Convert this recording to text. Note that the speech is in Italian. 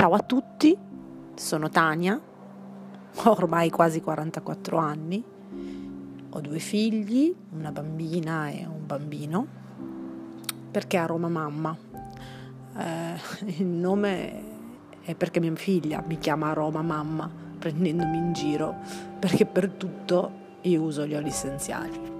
Ciao a tutti, sono Tania, ho ormai quasi 44 anni, ho due figli, una bambina e un bambino, perché a Roma mamma. Eh, il nome è perché mia figlia mi chiama Roma mamma, prendendomi in giro, perché per tutto io uso gli oli essenziali.